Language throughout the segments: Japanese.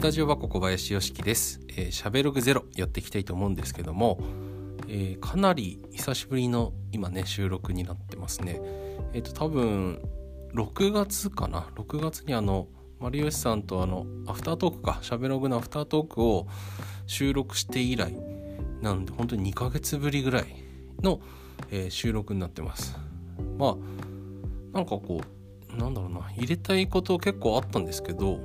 スタジオ箱小林よしきです。えー、しゃべログゼロやっていきたいと思うんですけども、えーかなり久しぶりの今ね収録になってますね。えっ、と多分6月かな？6月にあのマリオシさんとあのアフタートークかしゃべログのアフタートークを収録して以来なんで本当に2ヶ月ぶりぐらいの、えー収録になってます。まあなんかこうなんだろうな入れたいこと結構あったんですけど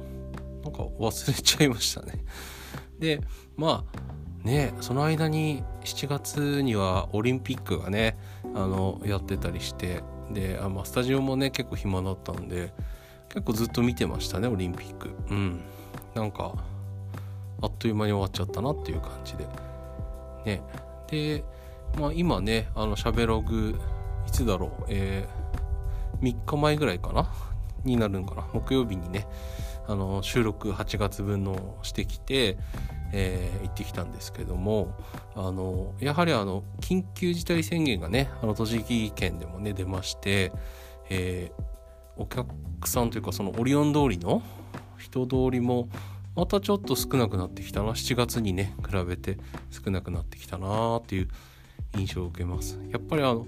なんか忘れちゃいましたね。でまあねその間に7月にはオリンピックがねあのやってたりしてであ、まあ、スタジオもね結構暇だったんで結構ずっと見てましたねオリンピック。うんなんかあっという間に終わっちゃったなっていう感じで。ねで、まあ、今ねあのしゃべログいつだろう、えー、3日前ぐらいかな？になるんかな？木曜日にねあの収録8月分のしてきて、えー行ってきたんですけどもあのやはりあの緊急事態宣言がねあの栃木県でもね出まして、えーお客さんというかそのオリオン通りの人通りもまたちょっと少なくなってきたな7月にね比べて少なくなってきたなっていう印象を受けます。やっぱりあの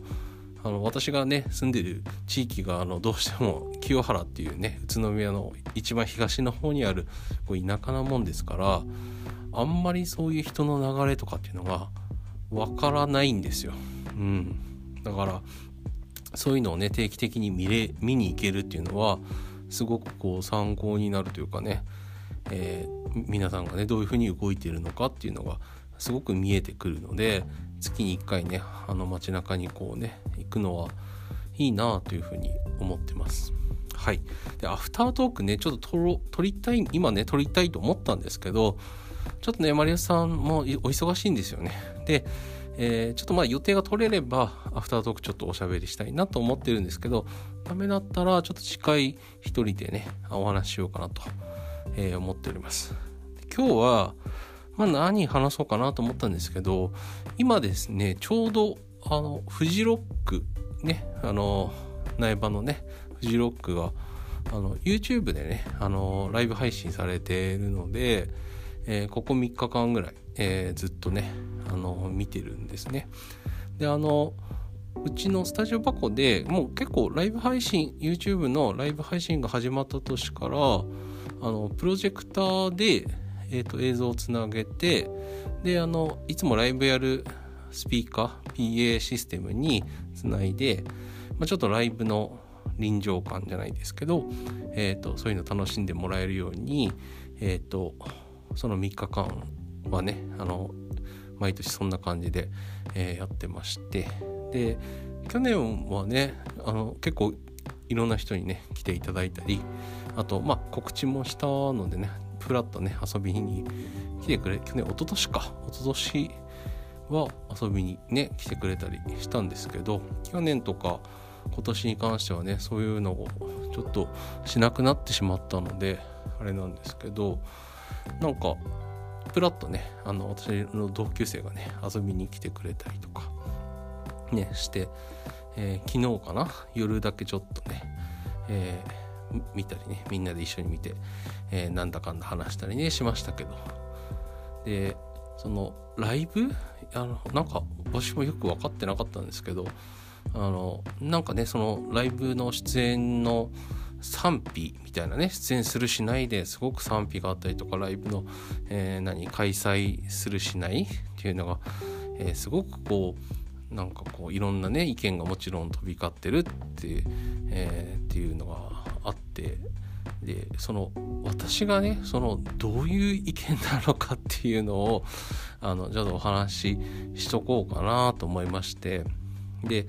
あの私がね住んでる地域があのどうしても清原っていうね宇都宮の一番東の方にあるこう田舎なもんですからあんまりそういう人の流れとかっていうのがわからないんですよ。うん、だからそういうのをね定期的に見れ見に行けるっていうのはすごくこう参考になるというかね、えー皆さんがねどういうふうに動いているのかっていうのがすごく見えてくるので月に1回ねあの街中にこうね行くのはいいなというふうに思ってます。はい、でアフタートークねちょっと撮撮りたい今ね撮りたいと思ったんですけどちょっとねマリアさんもお忙しいんですよね。で、えーちょっとまあ予定が取れればアフタートークちょっとおしゃべりしたいなと思ってるんですけどダメだったらちょっと近い一人でねお話ししようかなと、えー思っております。今日は、まあ、何話そうかなと思ったんですけど今ですねちょうどあのフジロックねあの苗場のねフジロックがあの YouTube でねあのライブ配信されているので、えーここ3日間ぐらい、えーずっとねあの見てるんですね。であのうちのスタジオ箱でもう結構ライブ配信 YouTube のライブ配信が始まった年からあのプロジェクターで、えー、と映像をつなげてであのいつもライブやるスピーカー PA システムにつないで、まあ、ちょっとライブの臨場感じゃないですけど、えー、とそういうの楽しんでもらえるように、えー、とその3日間はねあの毎年そんな感じで、えーやってまして。で去年はねあの結構いろんな人にね来ていただいたりあとまあ告知もしたのでねふらっとね遊びに来てくれ去年一昨年か。一昨年は遊びにね来てくれたりしたんですけど去年とか今年に関してはねそういうのをちょっとしなくなってしまったのであれなんですけどなんかプラッとねあの私の同級生がね遊びに来てくれたりとかねして、えー昨日かな？夜だけちょっとね、えー見たりねみんなで一緒に見て、えーなんだかんだ話したりねしましたけど。でそのライブ？あのなんか私もよく分かってなかったんですけどあのなんかねそのライブの出演の賛否みたいなね出演するしないですごく賛否があったりとかライブの、えー何開催するしないっていうのが、えーすごくこうなんかこういろんなね意見がもちろん飛び交ってるって,、えーっていうのがあってでその私がねそのどういう意見なのかっていうのをあのちょっとお話ししとこうかなと思いましてで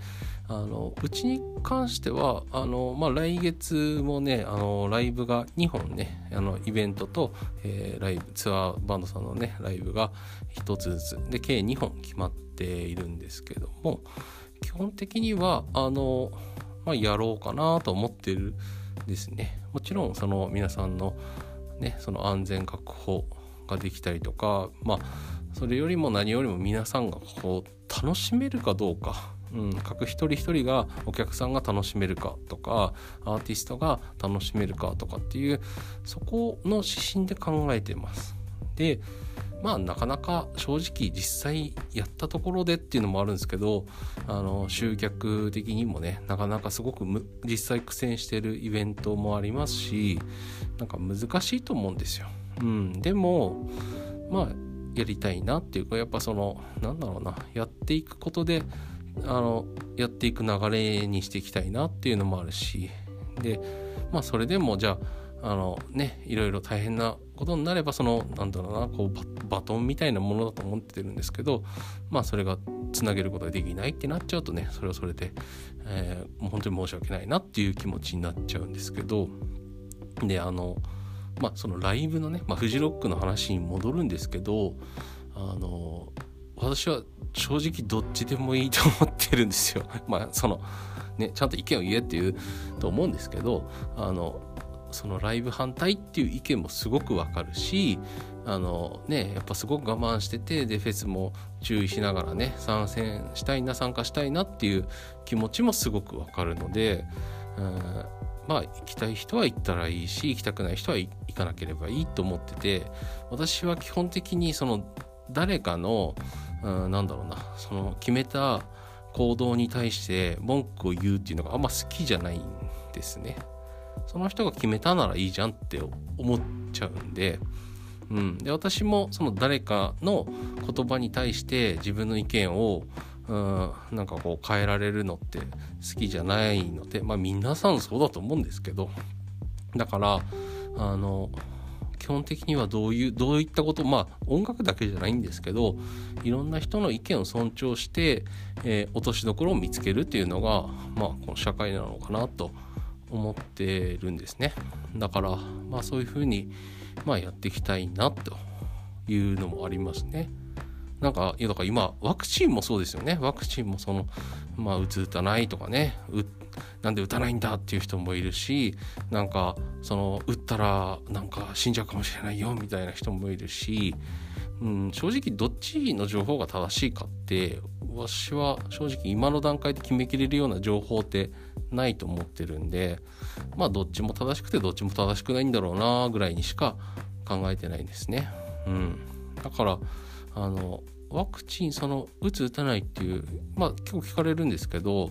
あのうちに関してはあの、まあ、来月もねあのライブが2本ねあのイベントと、えーライブツアーバンドさんのねライブが1つずつで計2本決まっているんですけども基本的にはあの、まあ、やろうかなと思ってるですねもちろんその皆さんのねその安全確保ができたりとかまあそれよりも何よりも皆さんがこう楽しめるかどうかうん、各一人一人がお客さんが楽しめるかとかアーティストが楽しめるかとかっていうそこの指針で考えてます。でまあなかなか正直実際やったところでっていうのもあるんですけどあの集客的にもねなかなかすごく実際苦戦してるイベントもありますしなんか難しいと思うんですよ。うん、でもまあやりたいなっていうかやっぱそのなんだろうなやっていくことであのやっていく流れにしていきたいなっていうのもあるしでまあそれでもじゃああのねいろいろ大変なことになればそのなんだろうなこうバトンみたいなものだと思ってるんですけどまあそれがつなげることができないってなっちゃうとねそれはそれで、えー、もう本当に申し訳ないなっていう気持ちになっちゃうんですけどであのまあそのライブのね、まあ、フジロックの話に戻るんですけどあの私は正直どっちでもいいと思ってるんですよ。まあそのねちゃんと意見を言えっていうと思うんですけどあのそのライブ反対っていう意見もすごくわかるしあのねやっぱすごく我慢しててでフェスも注意しながらね参戦したいな参加したいなっていう気持ちもすごくわかるので、うん、まあ行きたい人は行ったらいいし行きたくない人は行かなければいいと思ってて私は基本的にその誰かの、うん、なんだろうなその決めた行動に対して文句を言うっていうのがあんま好きじゃないんですね。その人が決めたならいいじゃんって思っちゃうんで,、うん、で私もその誰かの言葉に対して自分の意見をうんなんかこう変えられるのって好きじゃないのでまあ皆さんそうだと思うんですけどだからあの基本的にはどういうどういったことまあ音楽だけじゃないんですけどいろんな人の意見を尊重して、えー、落としどころを見つけるっていうのがまあこの社会なのかなと思ってるんですね。だからまあそういうふうにまあやっていきたいなというのもありますね。なんかだから今ワクチンもそうですよね。ワクチンもそのまあ打つ打たないとかね。なんで打たないんだっていう人もいるしなんかその打ったらなんか死んじゃうかもしれないよみたいな人もいるし、うん、正直どっちの情報が正しいかって私は正直今の段階で決めきれるような情報ってないと思ってるんでまあどっちも正しくてどっちも正しくないんだろうなぐらいにしか考えてないですね。うん、だからあのワクチンその打つ打たないっていうまあ結構聞かれるんですけど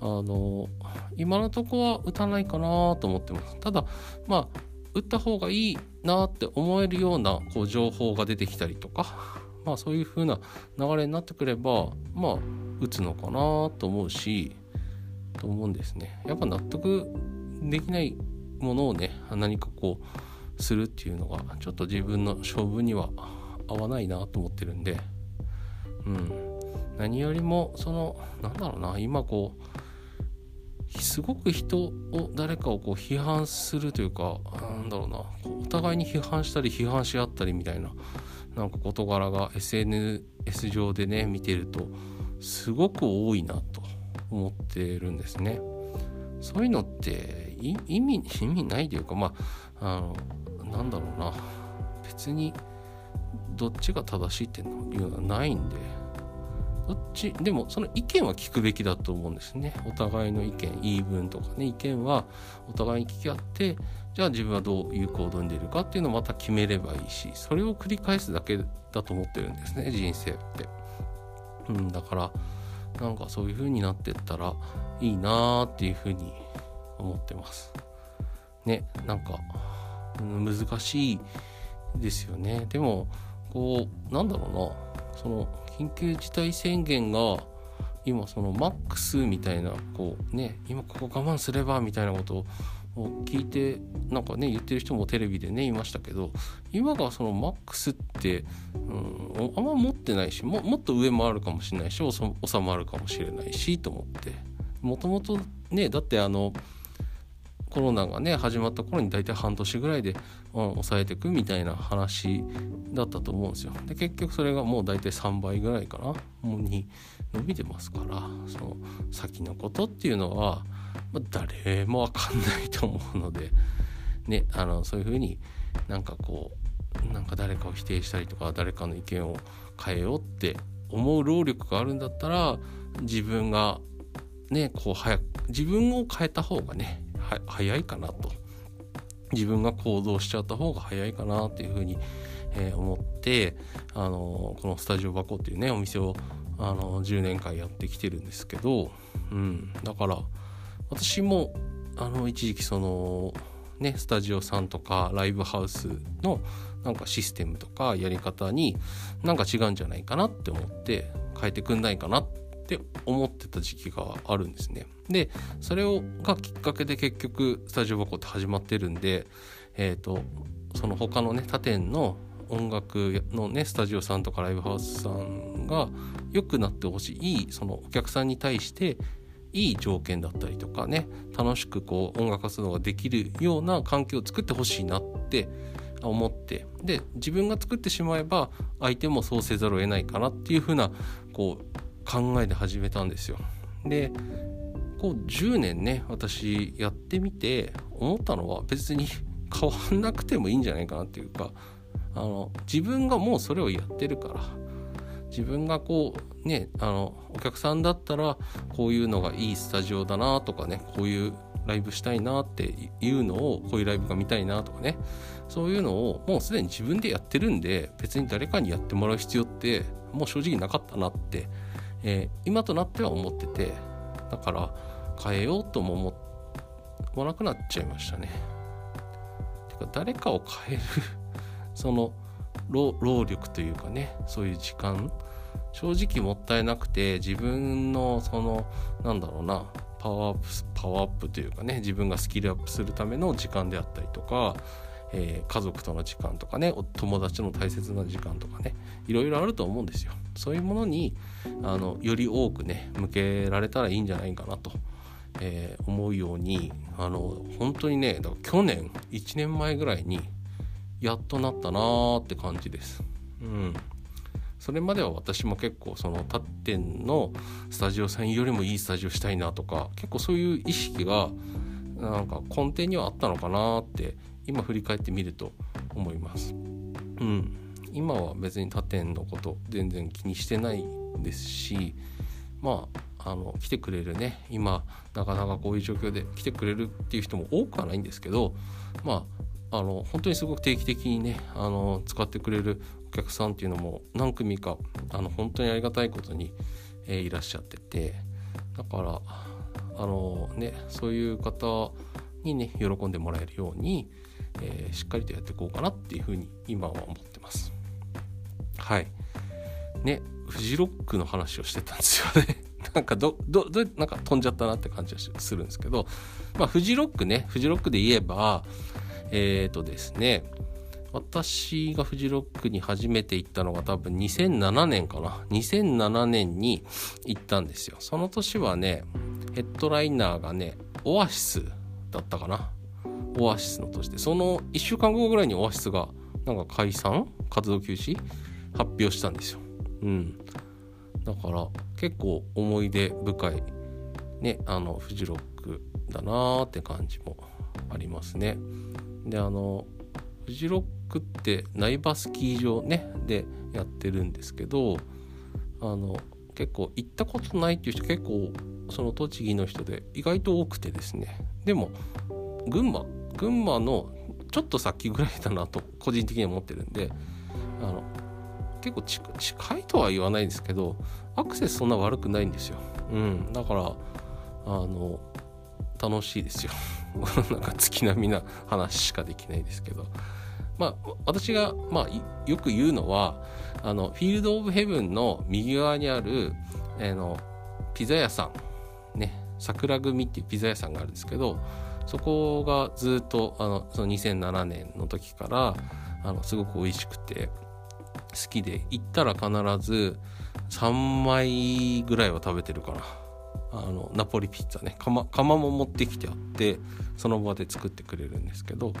あの今のとこは打たないかなと思ってますただまあ打った方がいいなって思えるようなこう情報が出てきたりとかまあそういう風な流れになってくればまあ打つのかなと思うしと思うんですね。やっぱ納得できないものをね何かこうするっていうのがちょっと自分の勝負には合わないなと思ってるんでうん。何よりもそのなんだろうな今こうすごく人を誰かをこう批判するというかなんだろうなお互いに批判したり批判し合ったりみたいななんか事柄が SNS 上でね見てるとすごく多いなと。思ってるんですね。そういうのって意味意味ないというかまああのなんだろうな別にどっちが正しいっていうのはないんでどっちでもその意見は聞くべきだと思うんですねお互いの意見言い分とかね意見はお互いに聞き合ってじゃあ自分はどういう行動に出るかっていうのをまた決めればいいしそれを繰り返すだけだと思ってるんですね人生って。うん、だからなんかそういう風になってったらいいなーっていう風に思ってます。ね、なんか難しいですよね。でもこうなんだろうなその緊急事態宣言が今そのマックスみたいなこうね今ここ我慢すればみたいなことをを聞いてなんかね言ってる人もテレビでねいましたけど今がそのマックスって、うん、あんま持ってないしももっと上もあるかもしれないし収まるかもしれないしと思ってもともとねだってあのコロナがね始まった頃に大体半年ぐらいで、うん、抑えていくみたいな話だったと思うんですよ。で結局それがもう大体3倍ぐらいかなもうに伸びてますからその先のことっていうのは、ま、誰も分かんないと思うのでねあのそういうふうになんかこうなんか誰かを否定したりとか誰かの意見を変えようって思う労力があるんだったら自分がねこう早く自分を変えた方がね早いかなと。自分が行動しちゃった方が早いかなっていうふうに、えー、思ってあのこのスタジオ箱っていうねお店をあの10年間やってきてるんですけど、うん、だから私もあの一時期そのねスタジオさんとかライブハウスのなんかシステムとかやり方になんか違うんじゃないかなって思って変えてくんないかなって思ってた時期があるんですね。でそれをがきっかけで結局スタジオ箱って始まってるんでえっ、ー、とその他のね他店の音楽のねスタジオさんとかライブハウスさんが良くなってほしいそのお客さんに対していい条件だったりとかね楽しくこう音楽活動ができるような環境を作ってほしいなって思ってで自分が作ってしまえば相手もそうせざるを得ないかなっていう風なこう考えで始めたんですよ。でこう10年ね私やってみて思ったのは別に 変わんなくてもいいんじゃないかなっていうかあの自分がもうそれをやってるから自分がこうねあのお客さんだったらこういうのがいいスタジオだなとかねこういうライブしたいなっていうのをこういうライブが見たいなとかねそういうのをもうすでに自分でやってるんで別に誰かにやってもらう必要ってもう正直なかったなって、えー、今となっては思っててだから変えようとも思わなくなっちゃいましたね。てか誰かを変えるその労力というかねそういう時間正直もったいなくて自分のそのなんだろうなパワーアップパワーアップというかね自分がスキルアップするための時間であったりとか、えー、家族との時間とかね友達の大切な時間とかねいろいろあると思うんですよそういうものにあのより多くね向けられたらいいんじゃないかなと、えー、思うようにあの本当にねだから去年1年前ぐらいにやっとなったなーって感じです。うん。それまでは私も結構その他店のスタジオさんよりもいいスタジオしたいなとか結構そういう意識がなんか根底にはあったのかなって今振り返ってみると思います。うん。今は別に他店のこと全然気にしてないですしまああの来てくれるね今なかなかこういう状況で来てくれるっていう人も多くはないんですけどまああの本当にすごく定期的にねあの使ってくれる客さんっていうのも何組かあの本当にありがたいことに、えー、いらっしゃっててだからあのねそういう方にね喜んでもらえるように、えー、しっかりとやっていこうかなっていうふうに今は思ってます。はいねフジロックの話をしてたんですよね なんかどどどなんか飛んじゃったなって感じはするんですけどまあフジロックねフジロックで言えばえっ、ー、とですね、私がフジロックに初めて行ったのが多分2007年かな。2007年に行ったんですよ。その年はね、ヘッドライナーがね、オアシスだったかな。オアシスの年で。その1週間後ぐらいにオアシスがなんか解散？活動休止？発表したんですよ。うん。だから結構思い出深いね、あのフジロックだなーって感じもありますね。であのフジロックって苗場スキー場ねでやってるんですけどあの結構行ったことないっていう人結構その栃木の人で意外と多くてですね。でも群馬群馬のちょっと先ぐらいだなと個人的には思ってるんであの結構近いとは言わないんですけどアクセスそんな悪くないんですよ。うん、だからあの楽しいですよ。なんか月並みな話しかできないですけど。まあ私が、まあ、よく言うのはあのフィールド・オブ・ヘブンの右側にある、えー、のピザ屋さん。ね。桜組っていうピザ屋さんがあるんですけどそこがずっとあのその2007年の時からあのすごく美味しくて好きで行ったら必ず3枚ぐらいは食べてるかな。あのナポリピッツァね。釜釜も持ってきてあってその場で作ってくれるんですけど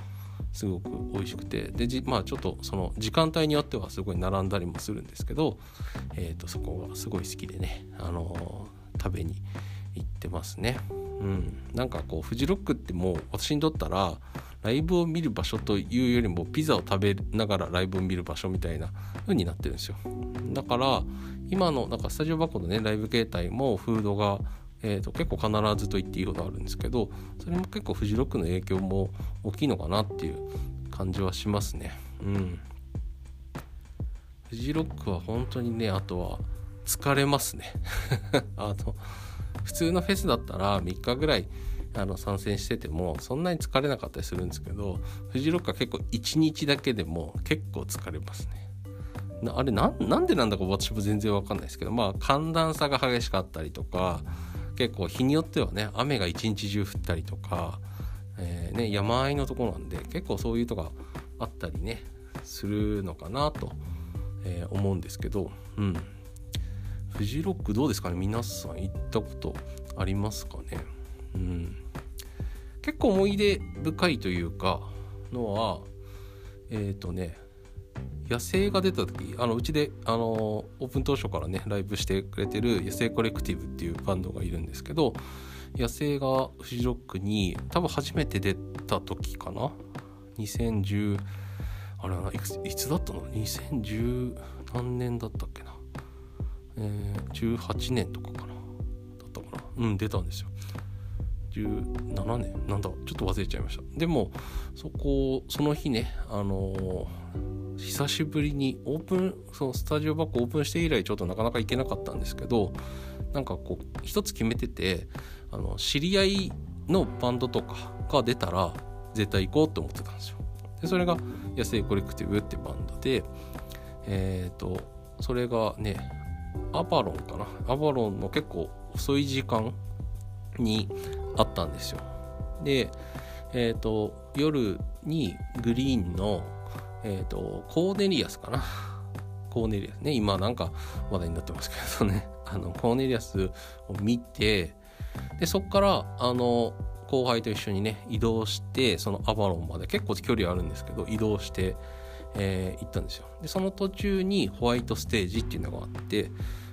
すごく美味しくて。でじまあちょっとその時間帯によってはすごい並んだりもするんですけど、えーと、そこがすごい好きでね、あのー、食べに行ってますね。うん、なんかこうフジロックってもう私にとったらライブを見る場所というよりもピザを食べながらライブを見る場所みたいな風になってるんですよ。だから今のなんかスタジオ箱のねライブ形態もフードがえーと、結構必ずと言っていいほどあるんですけどそれも結構フジロックの影響も大きいのかなっていう感じはしますね。うん。フジロックは本当にねあとは疲れますね。あの普通のフェスだったら3日ぐらいあの参戦しててもそんなに疲れなかったりするんですけどフジロックは結構1日だけでも結構疲れますね。あれなんでなんだか私も全然わかんないですけどまあ寒暖差が激しかったりとか結構日によってはね雨が一日中降ったりとか、えー、ね、山あいのとこなんで結構そういうとこあったりねするのかなと、えー、思うんですけど、うん、フジロックどうですかね？皆さん行ったことありますかね、うん、結構思い出深いというかのはえっ、ー、とね野生が出た時あのうちであのオープン当初からねライブしてくれてる野生コレクティブっていうバンドがいるんですけど野生がフジロックに多分初めて出た時かな？2010あれはいついつだったの？2010何年だったっけな？えー、18年とかかな？だったかな？うん出たんですよ。17年なんだちょっと忘れちゃいました。でもそこその日ねあのー、久しぶりにオープンそのスタジオバッグオープンして以来ちょっとなかなか行けなかったんですけどなんかこう一つ決めててあの知り合いのバンドとかが出たら絶対行こうって思ってたんですよ。でそれが野生コレクティブってバンドでえっ、ー、とそれがねアバロンかな。アバロンの結構遅い時間にあったんですよ。でえっ、ー、と夜にグリーンのえっ、ー、とコーネリアスかな？コーネリアスね。今なんか話題になってますけどね。あのコーネリアスを見てでそっからあの後輩と一緒にね移動してそのアバロンまで結構距離あるんですけど移動して、えー、行ったんですよ。でその途中にホワイトステージっていうのがあって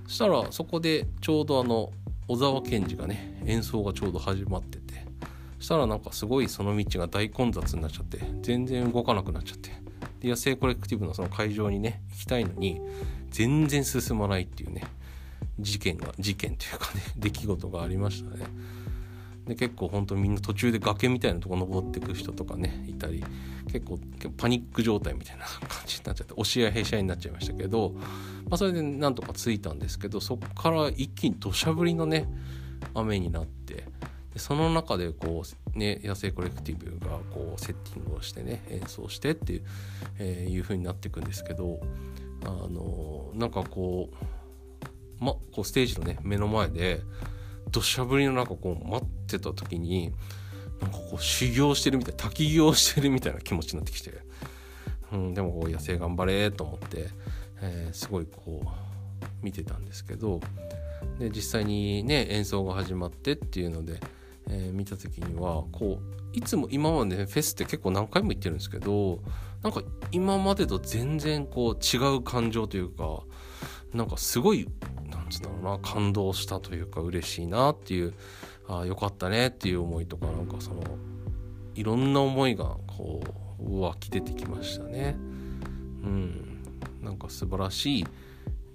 そしたらそこでちょうどあの小沢健二がね演奏がちょうど始まっててそしたらなんかすごいその道が大混雑になっちゃって全然動かなくなっちゃってで野生コレクティブのその会場にね行きたいのに全然進まないっていうね事件が事件というかね出来事がありましたね。で結構本当みんな途中で崖みたいなとこ登ってく人とかねいたり結構パニック状態みたいな感じになっちゃって押し合いへし合いになっちゃいましたけど、まあ、それでなんとか着いたんですけどそこから一気に土砂降りのね雨になってでその中でこうね野生コレクティブがこうセッティングをしてね演奏してっていう,、えー、いう風になっていくんですけどあのなんかこう,、ま、こうステージのね目の前で土砂降りの中こう待ってた時になんかこう修行してるみたい滝行してるみたいな気持ちになってきて、うん、でもこう野生頑張れと思って、えー、すごいこう見てたんですけどで実際にね演奏が始まってっていうので、えー、見た時にはこういつも今まで、ね、フェスって結構何回も行ってるんですけどなんか今までと全然こう違う感情というかなんかすごいつだろうな感動したというか嬉しいなっていうあよかったねっていう思いとかなんかそのいろんな思いがこう湧き出てきましたね。うん、なんか素晴らしい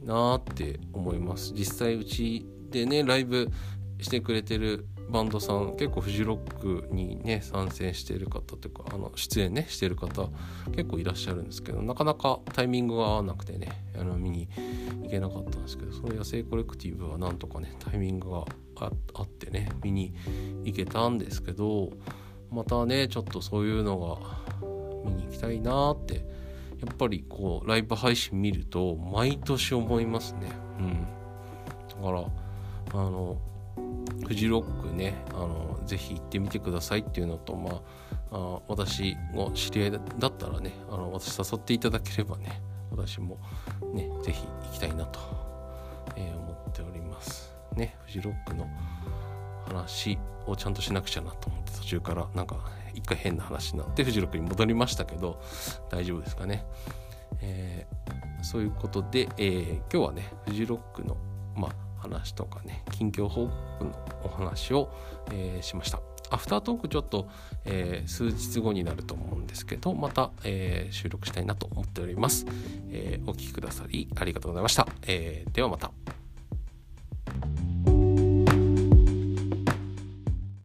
なって思います実際うちでねライブしてくれてるバンドさん結構フジロックにね参戦している方というかあの出演ねしてる方結構いらっしゃるんですけどなかなかタイミングが合わなくてねあの見に行けなかったんですけどその野生コレクティブはなんとかねタイミングがあってね見に行けたんですけどまたねちょっとそういうのが見に行きたいなってやっぱりこうライブ配信見ると毎年思いますね。うん、だからあのフジロックねあのぜひ行ってみてくださいっていうのとまああ私の知り合いだったらねあの私誘っていただければね私もねぜひ行きたいなと、えー、思っておりますね。フジロックの話をちゃんとしなくちゃなと思って途中からなんか一回変な話になってフジロックに戻りましたけど大丈夫ですかね、えー、そういうことで、えー、今日はねフジロックの話とかね近況報告のお話を、えー、しました。アフタートークちょっと、えー、数日後になると思うんですけどまた、えー、収録したいなと思っております、えー、お聴きくださりありがとうございました、えではまた。